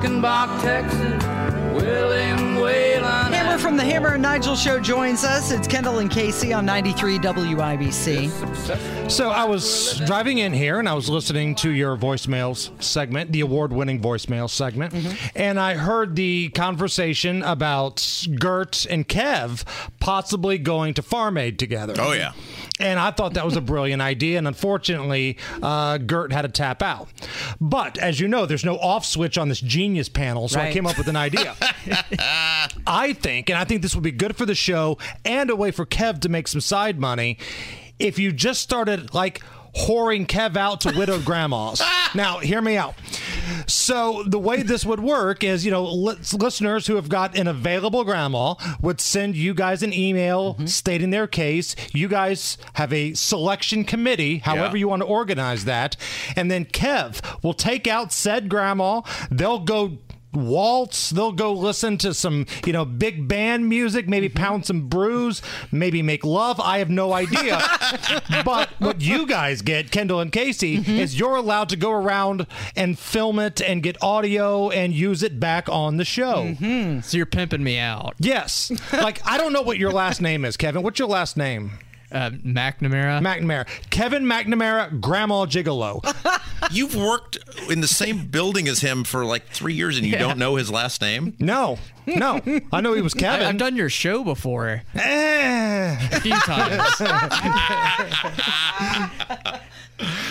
To Luckenbach, Texas. William Whalen. Hammer from the Hammer and Nigel show joins us. It's Kendall and Casey on 93 WIBC. So I was driving in here and I was listening to your voicemails segment, the award-winning voicemail segment, and I heard the conversation about Gert and Kev possibly going to Farm Aid together. Oh, yeah. And I thought that was a brilliant idea, and unfortunately, uh, Gert had to tap out. But as you know, there's no off switch on this genius panel, so I came up with an idea. I think, and I think this would be good for the show and a way for Kev to make some side money, if you just started like whoring Kev out to widowed grandmas. now, hear me out. So the way this would work is, you know, li- listeners who have got an available grandma would send you guys an email mm-hmm. stating their case. You guys have a selection committee, however Yeah. you want to organize that, and then Kev will take out said grandma. They'll go waltz. They'll go listen to some you know big band music maybe mm-hmm. pound some brews maybe make love. I have no idea. But what you guys get kendall and casey mm-hmm. is you're allowed to go around and film it and get audio and use it back on the show. Mm-hmm. So you're pimping me out. yes. Like i don't know what your last name is kevin. What's your last name Uh, McNamara. mcnamara kevin mcnamara grandma gigolo You've worked in the same building as him for like three years and you don't know his last name? no no i know he was kevin I've done your show before Eh. a few times.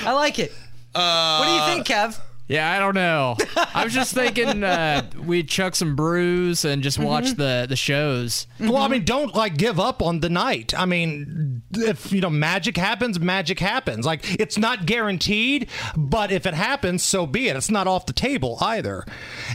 I like it. what do you think, Kev? yeah, I don't know. I was just thinking uh, we'd chuck some brews and just watch the, the shows. Well, I mean, don't like give up on the night. I mean, if you know magic happens, magic happens. Like it's not guaranteed, but if it happens, so be it. It's not off the table either.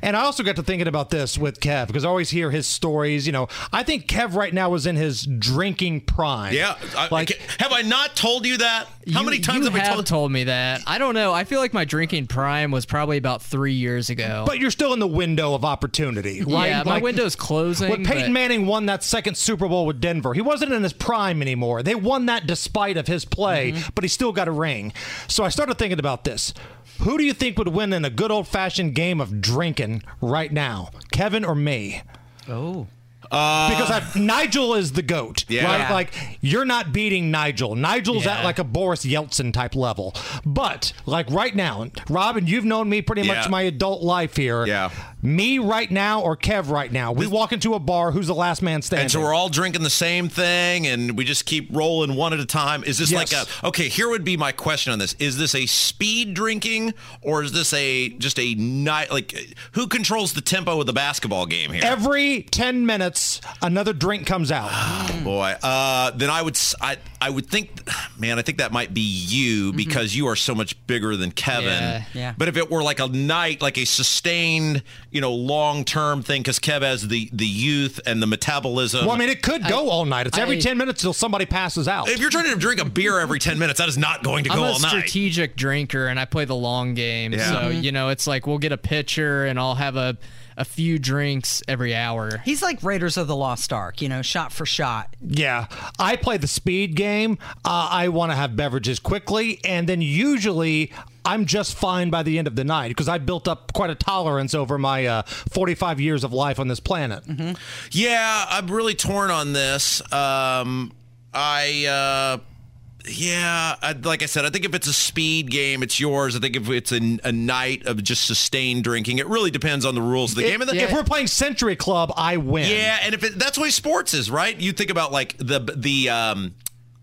And I also got to thinking about this with Kev because I always hear his stories. You know, I think Kev right now is in his drinking prime. Yeah. I, like have I not told you that? How You- many times you have I told told me that? I don't know. I feel like my drinking prime was probably about three years ago. But you're still in the window of opportunity, right? yeah, my Like, window's closing. When Peyton but- Manning won that second Super Bowl with Denver, he wasn't in his prime anymore. They won that despite of his play, Mm-hmm. but he still got a ring. So I started thinking about this. Who do you think would win in a good old fashioned game of drinking right now, Kevin or me? oh. Uh, because I, Nigel is the goat, Yeah. right? Like you're not beating Nigel. Nigel's at like a Boris Yeltsin type level. But like right now, Robin, you've known me pretty Yeah. much my adult life here. Yeah. Me right now or Kev right now. We walk into a bar. Who's the last man standing? And so we're all drinking the same thing and we just keep rolling one at a time. Is this Yes. like a okay, here would be my question on this. Is this a speed drinking or is this a just a night like who controls the tempo of the basketball game here? Every ten minutes, another drink comes out. Boy, uh, then I would I I would think, man, I think that might be you because you are so much bigger than Kevin. Yeah. Yeah. But if it were like a night, like a sustained, you know, long term thing, because Kev has the the youth and the metabolism. well, I mean, it could go all night. It's every I- ten minutes till somebody passes out. if you're trying to drink a beer every ten minutes, that is not going to go all night. I'm a strategic drinker and I play the long game. Yeah. So, Mm-hmm. you know, it's like we'll get a pitcher and I'll have a, a few drinks every hour. He's like Raiders of the Lost Ark, you know, shot for shot. Yeah, I play the speed game. Uh, I want to have beverages quickly, and then usually I'm just fine by the end of the night because I built up quite a tolerance over my uh, 45 years of life on this planet. Yeah, I'm really torn on this. Um, I, uh, yeah, I, like I said, I think if it's a speed game, it's yours. I think if it's a, a night of just sustained drinking, it really depends on the rules of the game. And the, If we're playing Century Club, I win. yeah, and if it, that's the way sports is, right? You think about like the the um,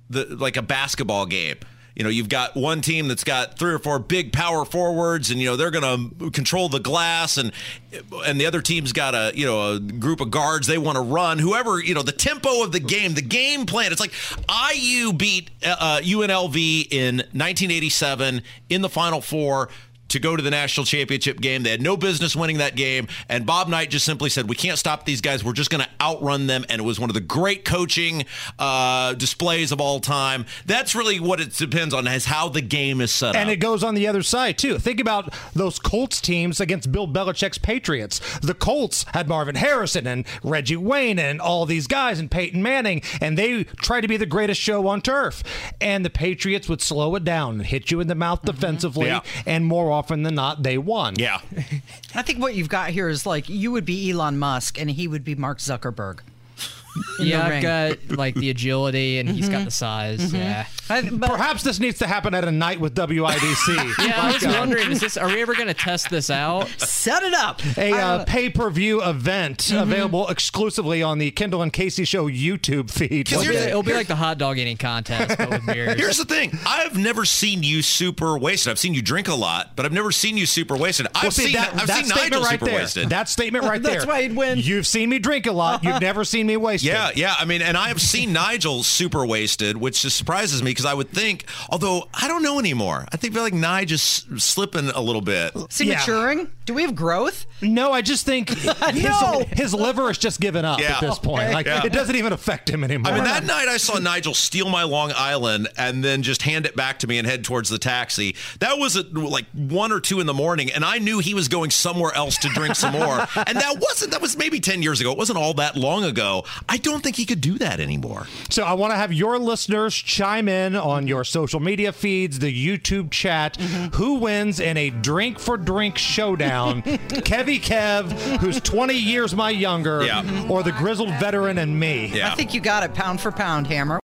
the like a basketball game. You know, you've got one team that's got three or four big power forwards, and you know they're going to control the glass, and and the other team's got a you know a group of guards they want to run. Whoever you know, the tempo of the game, the game plan. It's like IU beat uh, UNLV in 1987 in the Final Four. To go to the national championship game. They had no business winning that game. And Bob Knight just simply said, We can't stop these guys. We're just going to outrun them. And it was one of the great coaching uh, displays of all time. That's really what it depends on, is how the game is set And up. And it goes on the other side, too. Think about those Colts teams against Bill Belichick's Patriots. The Colts had Marvin Harrison and Reggie Wayne and all these guys and Peyton Manning, and they tried to be the greatest show on turf. And the Patriots would slow it down and hit you in the mouth defensively, Yeah. and more often than not, they won. yeah. I think what you've got here is like you would be Elon Musk and he would be Mark Zuckerberg. In the Yeah, I've got like the agility, and he's got mm-hmm. the size. Mm-hmm. Yeah. I- but- Perhaps this needs to happen at a night with WIBC. Yeah, I was wondering, is this? Are we ever going to test this out? set it up. a I uh, uh don't- pay per view event mm-hmm. available exclusively on the Kendall and Casey Show YouTube feed. It'll be, Here's- it'll be like the hot dog eating contest, but with beers. Here's the thing. I've never seen you super wasted. I've seen you drink a lot, but I've never seen you super wasted. I've Well, see, seen that, I've that seen statement Nigel right super there. wasted. That statement right there. That's why he'd win. You've seen me drink a lot. You've never seen me wasted. Yeah, yeah. I mean, and I have seen Nigel super wasted, which just surprises me because I would think, although I don't know anymore. I think feel like Nige is slipping a little bit. Is he Yeah. maturing? Do we have growth? No, I just think his, No. his liver has just given up Yeah. at this point. Okay. Like Yeah. it doesn't even affect him anymore. I mean, that night I saw Nigel steal my Long Island and then just hand it back to me and head towards the taxi. That was at like one or two in the morning, and I knew he was going somewhere else to drink some more. And that wasn't, that was maybe 10 years ago. It wasn't all that long ago. I don't think he could do that anymore. So I want to have your listeners chime in on your social media feeds, the YouTube chat. Mm-hmm. Who wins in a drink for drink showdown? Kevy Kev, who's 20 years my younger, Yeah. or the grizzled veteran and me? Yeah. I think you got it pound for pound, Hammer.